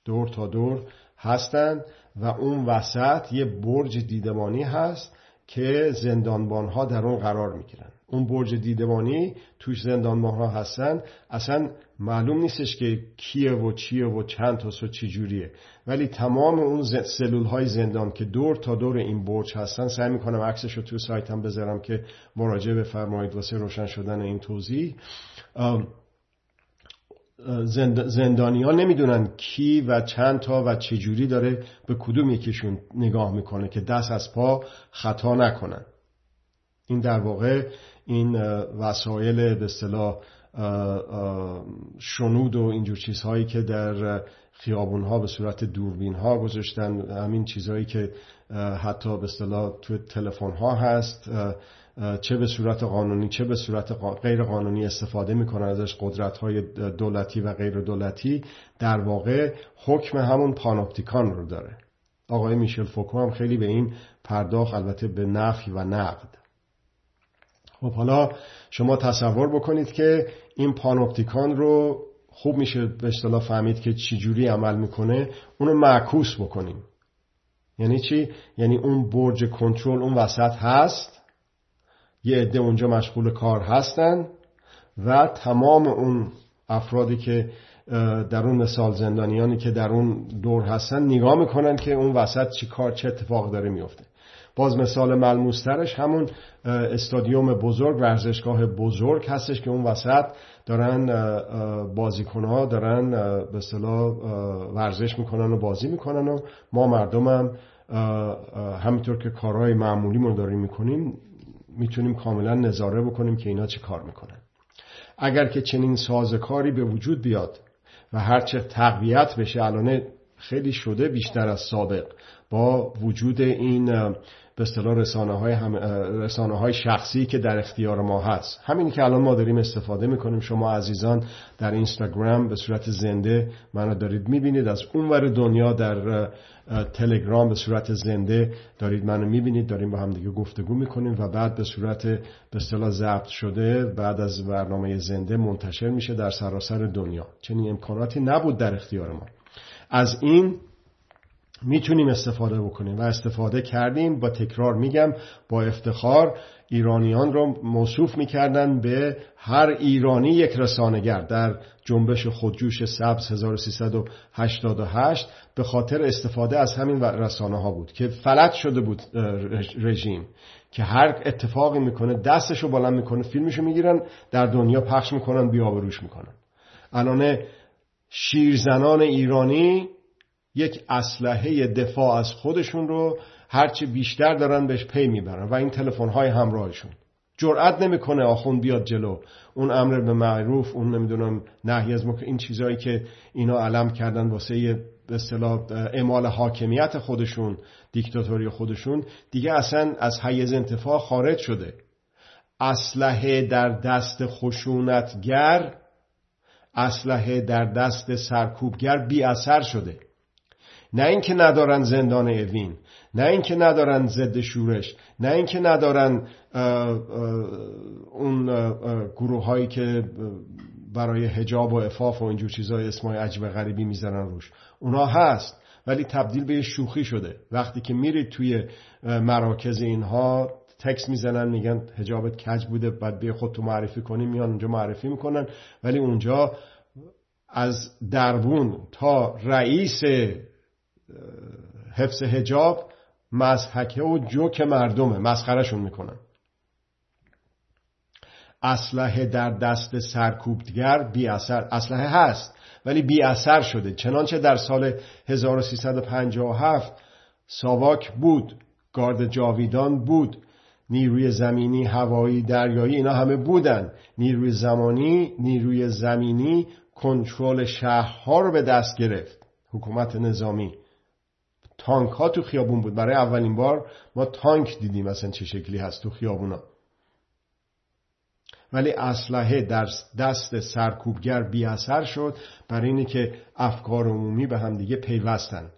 دور تا دور هستند و اون وسط یه برج دیدبانی هست که زندانبان ها در اون قرار می‌گیرن. اون برج دیدبانی توش زندانبان ها هستن. اصلا معلوم نیستش که کیه و چیه و چند تاست و چی جوریه ولی تمام اون سلول های زندان که دور تا دور این برج هستن سعی می‌کنم عکسش رو تو سایتم بذارم که مراجعه بفرمایید واسه روشن شدن این توضیح. زندانی ها نمی‌دونن کی و چند تا و چجوری داره به کدوم یکیشون نگاه می‌کنه که دست از پا خطا نکنن. این در واقع این وسایل به اصطلاح شنود و اینجور چیزهایی که در خیابون ها به صورت دوربین ها گذاشتن همین چیزهایی که حتی به اصطلاح تو تلفن ها هست چه به صورت قانونی چه به صورت غیر قانونی استفاده می‌کنن ازش قدرت های دولتی و غیر دولتی. در واقع حکم همون پانوپتیکان رو داره. آقای میشل فوکو هم خیلی به این پرداخت البته به نفی و نقد. خب حالا شما تصور بکنید که این پانوپتیکان رو خوب میشه به اصطلاح فهمید که چی جوری عمل می‌کنه اونو معکوس بکنیم. یعنی چی؟ یعنی اون برج کنترل اون وسط هست یه عده اونجا مشغول کار هستن و تمام اون افرادی که در اون مثال زندانیانی که در اون دور هستن نگاه می‌کنن که اون وسط چی کار چه اتفاق داره میفته باز مثال ملموسترش همون استادیوم بزرگ ورزشگاه بزرگ هستش که اون وسط دارن بازیکنها دارن به ورزش می‌کنن و بازی می‌کنن و ما مردمم همینطور که کارهای معمولی ما داریم می‌کنیم می‌تونیم کاملا نظاره بکنیم که اینا چه کار می‌کنن. اگر که چنین سازکاری به وجود بیاد و هرچه تقویت بشه الان خیلی شده بیشتر از سابق با وجود این به اصطلاح رسانه های, رسانه های شخصی که در اختیار ما هست. همینی که الان ما داریم استفاده می‌کنیم. شما عزیزان در اینستاگرام به صورت زنده منو دارید می‌بینید. از اونور دنیا در تلگرام به صورت زنده دارید منو می‌بینید. داریم با هم دیگه گفتگو می‌کنیم و بعد به صورت به اصطلاح ضبط شده بعد از برنامه زنده منتشر میشه در سراسر دنیا. چنین امکاناتی نبود در اختیار ما. از این می‌تونیم استفاده بکنیم و استفاده کردیم با تکرار میگم با افتخار ایرانیان رو موصوف می‌کردن به هر ایرانی یک رسانگر در جنبش خودجوش سبز 1388 به خاطر استفاده از همین رسانه ها بود که فلج شده بود رژیم که هر اتفاقی می‌کنه دستشو بالا می‌کنه فیلمشو می‌گیرن در دنیا پخش می‌کنن بیابروش می‌کنن. الان شیرزنان ایرانی یک اسلحه دفاع از خودشون رو هرچی بیشتر دارن بهش پی می‌برن و این تلفن های همراهشون. جرأت نمی‌کنه آخوند بیاد جلو. اون امر به معروف اون نمی‌دونم نهی از مکر این چیزهایی که اینا علم کردن واسه به اصطلاح اعمال حاکمیت خودشون دیکتاتوری خودشون دیگه اصلا از حیز انتفاع خارج شده. اسلحه در دست خشونتگر اسلحه در دست سرکوبگر بی اثر شده. نه اینکه ندارن زندان اوین نه اینکه ندارن ضد شورش نه اینکه ندارن اون گروه هایی که برای هجاب و افاف و اینجور چیزهای اسمای عجب غریبی می‌زنن روش. اونا هست ولی تبدیل به شوخی شده. وقتی که میرید توی مراکز اینها تکس می‌زنن میگن هجابت کج بوده بعد به خود تو معرفی کنی میان اونجا معرفی می‌کنن. ولی اونجا از دربون تا رئیس حفظ هجاب مزحکه و جوک مردمه مسخرشون می‌کنن. اسلحه در دست سرکوبگر بی اثر اسلحه هست ولی بی اثر شده. چنانچه در سال 1357 ساواک بود گارد جاویدان بود نیروی زمینی هوایی دریایی اینا همه بودن. نیروی زمانی نیروی زمینی کنترل شهرها رو به دست گرفت. حکومت نظامی. تانک ها تو خیابون بود. برای اولین بار ما تانک دیدیم مثلا چه شکلی هست تو خیابونا. ولی اسلحه در دست سرکوبگر بی اثر شد برای اینه که افکار عمومی به هم دیگه پیوستن.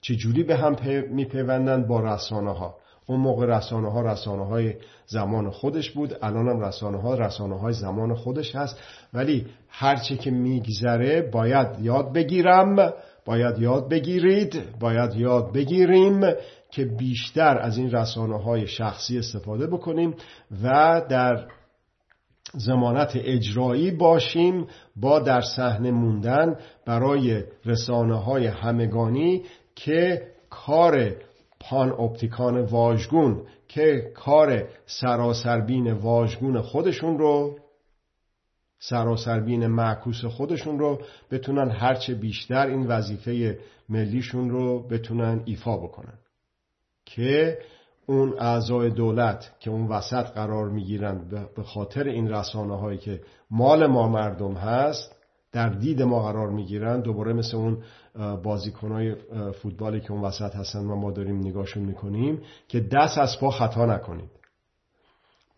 چجوری به هم پی میپیوندن؟ با رسانه ها اون موقع رسانه ها رسانه های زمان خودش بود الان هم رسانه ها رسانه های زمان خودش هست. ولی هرچه که میگذره باید یاد بگیرم باید یاد بگیرید باید یاد بگیریم که بیشتر از این رسانه های شخصی استفاده بکنیم و در زمانت اجرایی باشیم با در صحنه موندن برای رسانه های همگانی که کار پان اپتیکان واژگون که کار سراسربین واژگون خودشون رو سراسربین معکوس خودشون رو بتونن هرچه بیشتر این وظیفه ملیشون رو بتونن ایفا بکنن. که اون اعضای دولت که اون وسط قرار می‌گیرن به خاطر این رسانه هایی که مال ما مردم هست در دید ما قرار می‌گیرن دوباره مثل اون بازیکنهای فوتبالی که اون وسط هستن و ما داریم نگاهشون می‌کنیم که دست از پا خطا نکنید.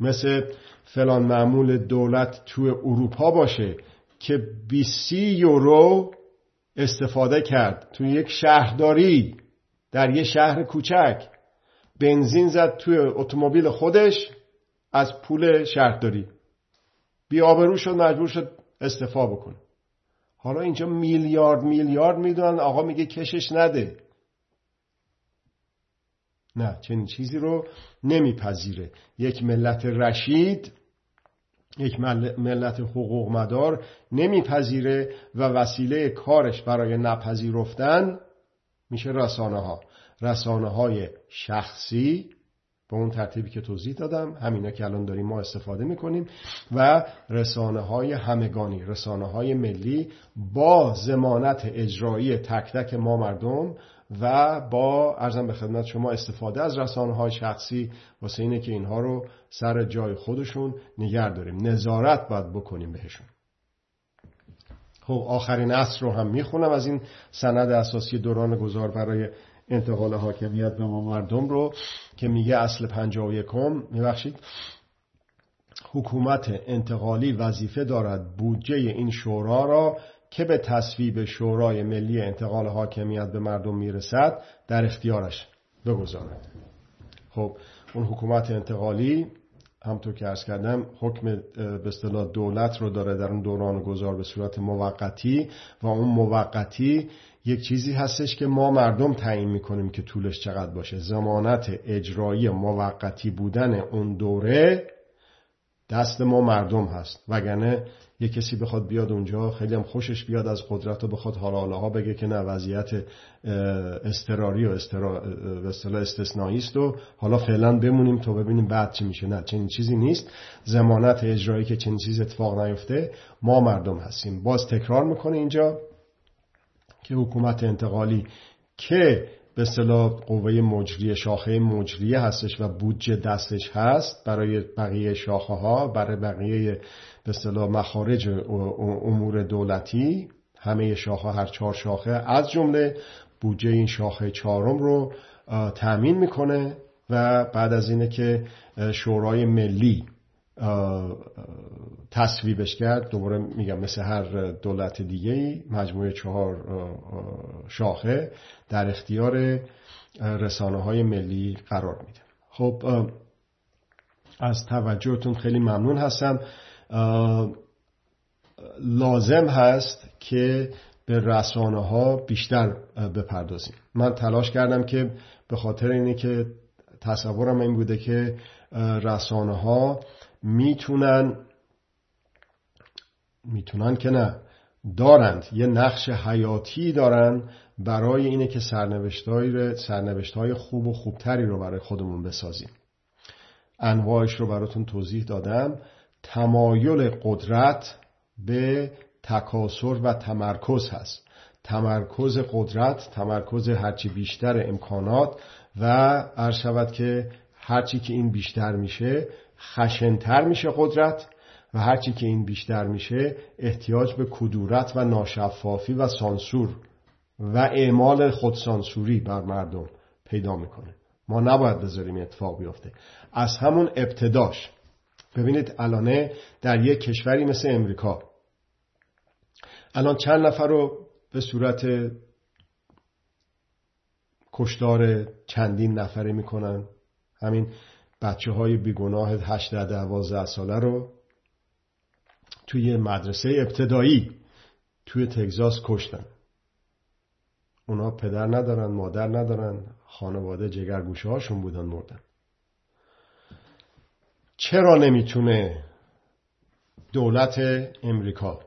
مثل فلان معمول دولت تو اروپا باشه که 20 یورو استفاده کرد. تو یک شهرداری در یه شهر کوچک. بنزین زد توی اتومبیل خودش از پول شهرداری. بی آبرو شد مجبور شد استفا بکنه. حالا اینجا میلیارد میلیارد می‌دونن آقا میگه کشش نده. نه چنین چیزی رو نمیپذیره. یک ملت رشید یک ملت حقوق مدار نمیپذیره و وسیله کارش برای نپذیرفتن میشه رسانه ها رسانه های شخصی به اون ترتیبی که توضیح دادم همینا که الان داریم ما استفاده می‌کنیم و رسانه های همگانی رسانه های ملی با زمانت اجرایی تک تک ما مردم و با ارزم به خدمت شما استفاده از رسانه های شخصی واسه اینه که اینها رو سر جای خودشون نگر داریم. نظارت باید بکنیم بهشون. خب آخرین اصل رو هم می‌خونم. از این سند اساسی دوران گذار برای انتقال حاکمیت به ما مردم رو که میگه اصل پنجاه و یکم. میبخشید. حکومت انتقالی وظیفه دارد بودجه این شورا را که به تصویب شورای ملی انتقال حاکمیت به مردم می‌رسد در اختیارش بگذارد. خب اون حکومت انتقالی همطور که ارز کردم حکم به اصطلاح دولت رو داره در اون دوران گذار به صورت موقتی و اون موقتی یک چیزی هستش که ما مردم تعیین می‌کنیم که طولش چقدر باشه. زمانت اجرایی موقتی بودن اون دوره دست ما مردم هست. وگرنه یه کسی بخواد بیاد اونجا خیلی هم خوشش بیاد از قدرت و بخواد حالا ها بگه که نه وضعیت استراری و استرا... استثنایی است و حالا فعلا بمونیم تا ببینیم بعد چی میشه. نه چنین چیزی نیست. زمانت اجرایی که چنین چیز اتفاق نیفته ما مردم هستیم. باز تکرار می‌کنه اینجا که حکومت انتقالی که به اصطلاح قوه مجریه شاخه مجریه هستش و بودجه دستش هست برای بقیه شاخه ها برای بقیه به اصطلاح مخارج امور دولتی. همه شاخه هر چهار شاخه از جمله بودجه این شاخه چهارم رو تأمین می‌کنه و بعد از اینه که شورای ملی تصویبش کرد دوباره میگم مثل هر دولت دیگه مجموعه چهار شاخه در اختیار رسانه های ملی قرار میده. خب از توجهتون خیلی ممنون هستم. لازم هست که به رسانه ها بیشتر بپردازیم. من تلاش کردم که به خاطر اینه که تصورم این بوده که رسانه ها می‌تونن می‌تونن که نه. دارند. یه نقش حیاتی دارن برای اینه که سرنوشت های خوب و خوبتری رو برای خودمون بسازیم. انواعش رو براتون توضیح دادم. تمایل قدرت به تکاسر و تمرکز هست. تمرکز قدرت تمرکز هرچی بیشتر امکانات و عرض شود که هرچی که این بیشتر میشه خشنتر میشه قدرت. و هرچی که این بیشتر میشه احتیاج به کدورت و ناشفافی و سانسور و اعمال خودسانسوری بر مردم پیدا می‌کنه. ما نباید بذاریم اتفاق بیفته. از همون ابتداش. ببینید الانه در یک کشوری مثل امریکا الان چند نفر رو به صورت کشتار چندین نفره می‌کنن. همین بچه های بیگناه 18 دوازده ساله رو توی مدرسه ابتدایی توی تگزاس کشتن. اونا پدر ندارن مادر ندارن خانواده جگرگوشه هاشون بودن مردن. چرا نمی‌تونه دولت امریکا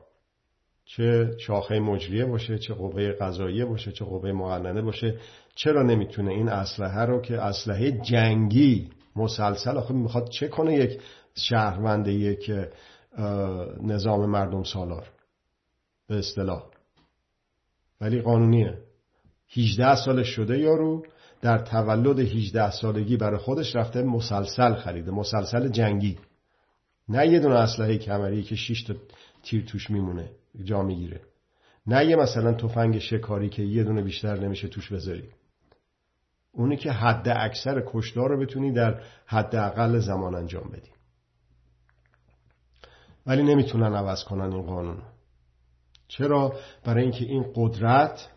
چه شاخه مجریه باشه چه قوه قضاییه باشه چه قوه مقننه باشه چرا نمی‌تونه این اسلحه رو که اسلحه جنگی مسلسل آخه می‌خواد چه کنه یک شهروند یک نظام مردم سالار. به اصطلاح. ولی قانونیه. 18 سالش شده یارو در تولد 18 سالگی برای خودش رفته مسلسل خریده. مسلسل جنگی. نه یه دونه اسلحه کمری که 6 تا تیر توش میمونه جا می‌گیره. نه یه مثلا تفنگ شکاری که یه دونه بیشتر نمیشه توش بذاری. اونی که حد اکثر کشدار رو بتونی در حد اقل زمان انجام بدی. ولی نمی‌تونن عوض کنن این قانون. چرا؟ برای اینکه این قدرت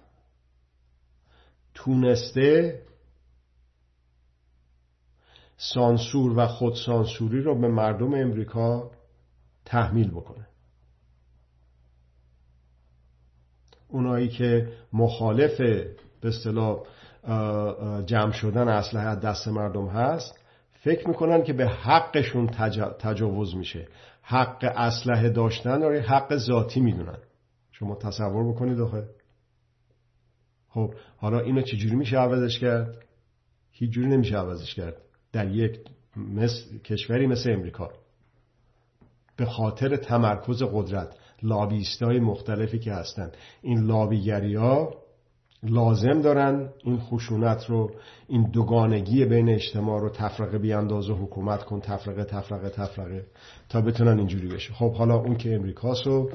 تونسته سانسور و خودسانسوری رو به مردم امریکا تحمیل بکنه. اونایی که مخالف به اصطلاح جمع شدن اسلحه دست مردم هست فکر می‌کنن که به حقشون تجاوز میشه. حق اسلحه داشتن رو حق ذاتی می‌دونن. شما تصور بکنید آخه. خب حالا اینو چجوری میشه عوضش کرد؟ هیچ جوری نمیشه عوضش کرد. در یک کشوری مثل امریکا. به خاطر تمرکز قدرت لابیست های مختلفی که هستند این لابیگری ها لازم دارن این خشونت رو این دوگانگی بین اجتماع رو تفرقه بیانداز و حکومت کن تفرقه تفرقه تفرقه تا بتونن اینجوری بشه. خب حالا اون که امریکاست رو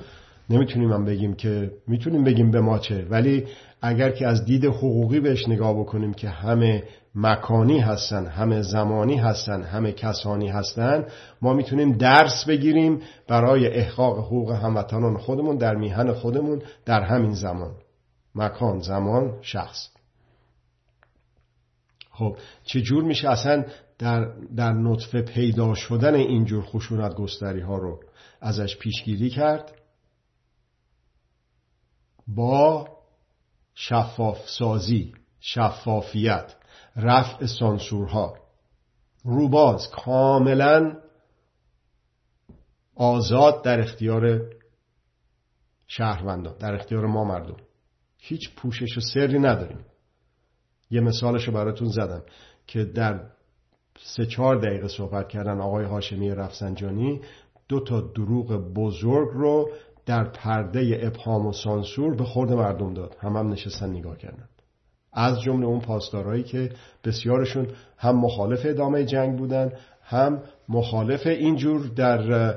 نمی‌تونیم هم بگیم که می‌تونیم بگیم به ما چه ولی اگر که از دید حقوقی بهش نگاه بکنیم که همه مکانی هستن همه زمانی هستن همه کسانی هستن ما می‌تونیم درس بگیریم برای احقاق حقوق هموطنان خودمون در میهن خودمون در همین زمان. مکان زمان شخص. خب چجور میشه اصلا در, در نطفه پیدا شدن اینجور خشونت گستری ها رو ازش پیشگیری کرد؟ با شفاف سازی شفافیت رفع سانسورها. روباز کاملا آزاد در اختیار شهروندان در اختیار ما مردم. هیچ پوشش و سری نداریم. یه مثالشو براتون زدم که در سه چهار دقیقه صحبت کردن آقای هاشمی رفسنجانی دو تا دروغ بزرگ رو در پرده ابهام و سانسور به خورد مردم داد. هم هم نشستن نگاه کردن. از جمله اون پاسدارایی که بسیارشون هم مخالف ادامه جنگ بودن هم مخالف اینجور در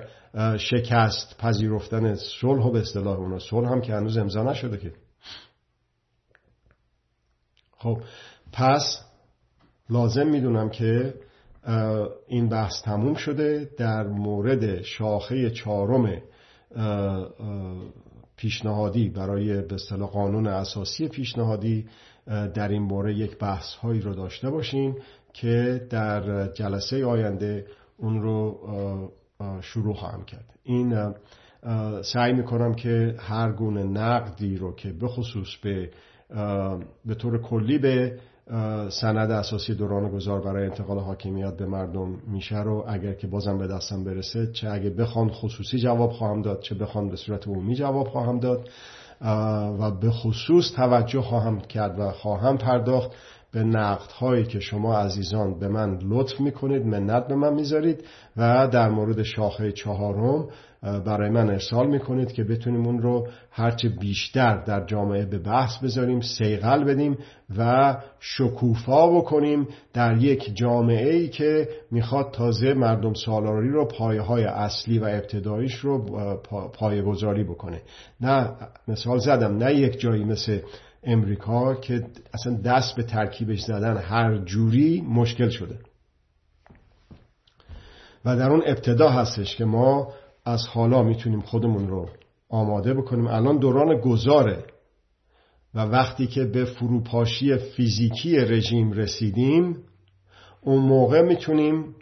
شکست پذیرفتن صلح و به اصطلاح اونا. صلح هم که هنوز امضا نشده که خب پس لازم می‌دونم که این بحث تموم شده در مورد شاخه چهارم پیشنهادی برای به اصطلاح قانون اساسی پیشنهادی در این باره یک بحث هایی رو داشته باشیم که در جلسه آینده اون رو شروع خواهم کرد. این سعی می‌کنم که هر گونه نقدی رو که بخصوص به به طور کلی به سند اساسی دوران گذار برای انتقال حاکمیت به مردم میشه رو اگر که بازم به دستم برسه چه اگه بخوان خصوصی جواب خواهم داد چه بخوان به صورت عمومی جواب خواهم داد. و به خصوص توجه خواهم کرد و خواهم پرداخت به نقد هایی که شما عزیزان به من لطف می‌کنید منت به من می‌ذارید و در مورد شاخه چهارم برای من ارسال می‌کنید که بتونیم اون رو هرچه بیشتر در جامعه به بحث بذاریم سیغل بدیم و شکوفا بکنیم در یک جامعه ای که می‌خواد تازه مردم سالاری رو پایه های اصلی و ابتداییش رو پایه گذاری بکنه. نه مثال زدم نه یک جایی مثل امریکا که اصلا دست به ترکیبش زدن هر جوری مشکل شده. و در اون ابتدا هستش که ما از حالا می‌تونیم خودمون رو آماده بکنیم. الان دوران گذاره و وقتی که به فروپاشی فیزیکی رژیم رسیدیم اون موقع می‌تونیم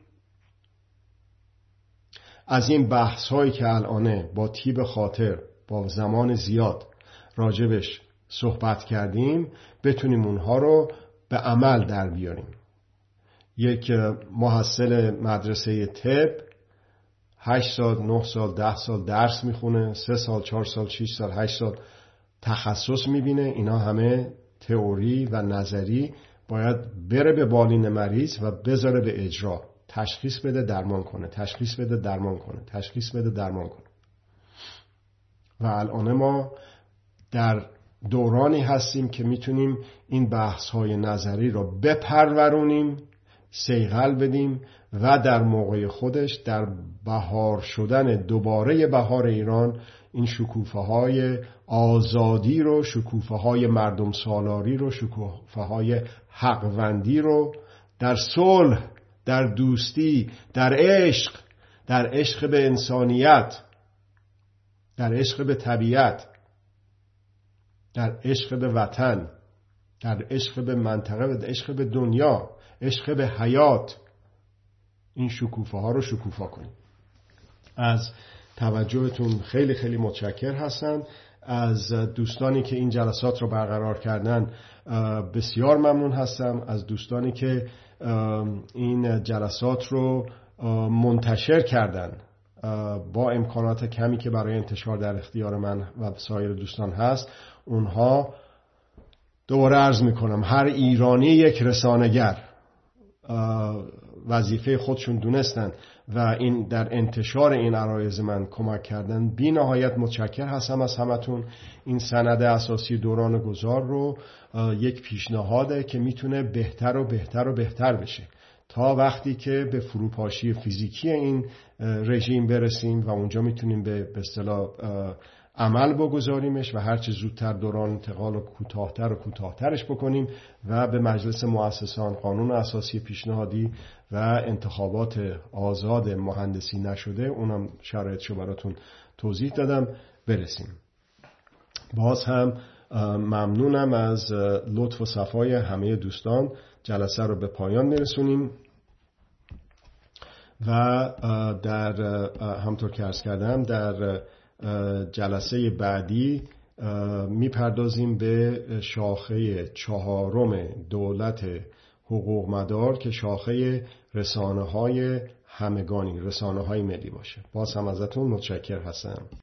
از این بحث هایی که الانه با تیب خاطر با زمان زیاد راجبش صحبت کردیم بتونیم اونها رو به عمل در بیاریم. یک محصل مدرسه طب 8 سال 9 سال 10 سال درس می‌خونه 3 سال 4 سال 6 سال 8 سال تخصص می‌بینه. اینا همه تئوری و نظری باید بره به بالین مریض و بذاره به اجرا. تشخیص بده درمان کنه. تشخیص بده درمان کنه. تشخیص بده درمان کنه. و الان ما در دورانی هستیم که می‌تونیم این بحث های نظری را بپرورونیم سیغل بدیم و در موقع خودش در بهار شدن دوباره بهار ایران این شکوفه های آزادی رو شکوفه های مردم سالاری رو شکوفه های حقوندی رو در صلح در دوستی در عشق در عشق به انسانیت در عشق به طبیعت در عشق به وطن در عشق به منطقه در عشق به دنیا عشق به حیات این شکوفه ها رو شکوفا کنیم از توجهتون خیلی خیلی متشکر هستند از دوستانی که این جلسات رو برقرار کردن بسیار ممنون هستم. از دوستانی که این جلسات رو منتشر کردن با امکانات کمی که برای انتشار در اختیار من و سایر دوستان هست. اونها دوباره عرض می‌کنم هر ایرانی یک رسانگر وظیفه خودشون دونستن و این در انتشار این عرایز من کمک کردن بی نهایت متشکر هستم از همتون. این سند اساسی دوران گذار رو یک پیشنهاده که می‌تونه بهتر و بهتر و بهتر بشه. تا وقتی که به فروپاشی فیزیکی این رژیم برسیم و اونجا می‌تونیم به اصطلاح عمل بگذاریمش و هرچه زودتر دوران انتقال رو کوتاهتر و کوتاهترش بکنیم و به مجلس مؤسسان قانون اساسی پیشنهادی و انتخابات آزاد مهندسی نشده اونم شرایطشو براتون توضیح دادم برسیم. باز هم ممنونم از لطف و صفای همه دوستان. جلسه رو به پایان میرسونیم. و در همطور که ارز کردم در جلسه بعدی می‌پردازیم به شاخه چهارم دولت حقوق مدار که شاخه رسانه های همگانی رسانه های ملی باشه. باز هم ازتون متشکر هستم.